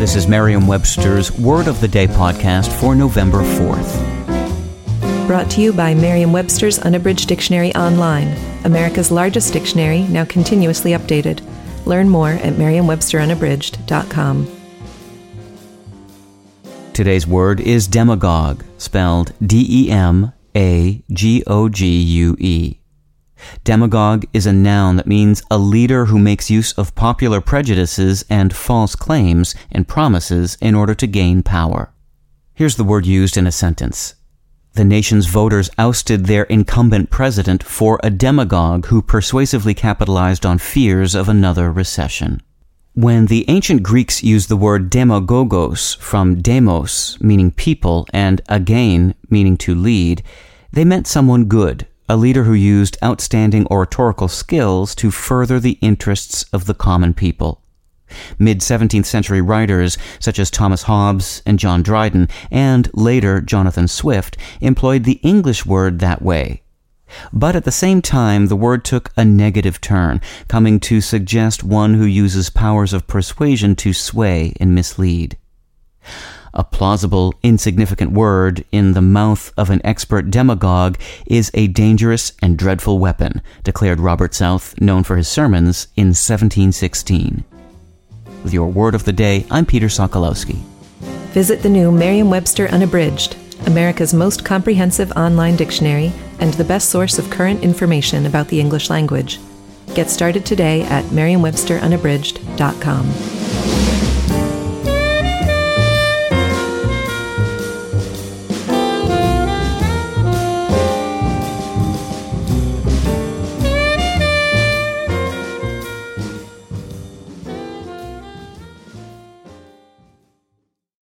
This is Merriam Webster's Word of the Day podcast for November 4th. Brought to you by Merriam Webster's Unabridged Dictionary Online, America's largest dictionary, now continuously updated. Learn more at merriam-websterunabridged.com. Today's word is demagogue, spelled D E M A G O G U E. Demagogue is a noun that means a leader who makes use of popular prejudices and false claims and promises in order to gain power. Here's the word used in a sentence. The nation's voters ousted their incumbent president for a demagogue who persuasively capitalized on fears of another recession. When the ancient Greeks used the word demagogos from demos, meaning people, and agein, meaning to lead, they meant someone good, a leader who used outstanding oratorical skills to further the interests of the common people. Mid 17th century writers such as Thomas Hobbes and John Dryden, and later Jonathan Swift, employed the English word that way. But at the same time, the word took a negative turn, coming to suggest one who uses powers of persuasion to sway and mislead. A plausible, insignificant word in the mouth of an expert demagogue is a dangerous and dreadful weapon, declared Robert South, known for his sermons, in 1716. With your word of the day, I'm Peter Sokolowski. Visit the new Merriam Webster Unabridged, America's most comprehensive online dictionary and the best source of current information about the English language. Get started today at merriam-websterunabridged.com.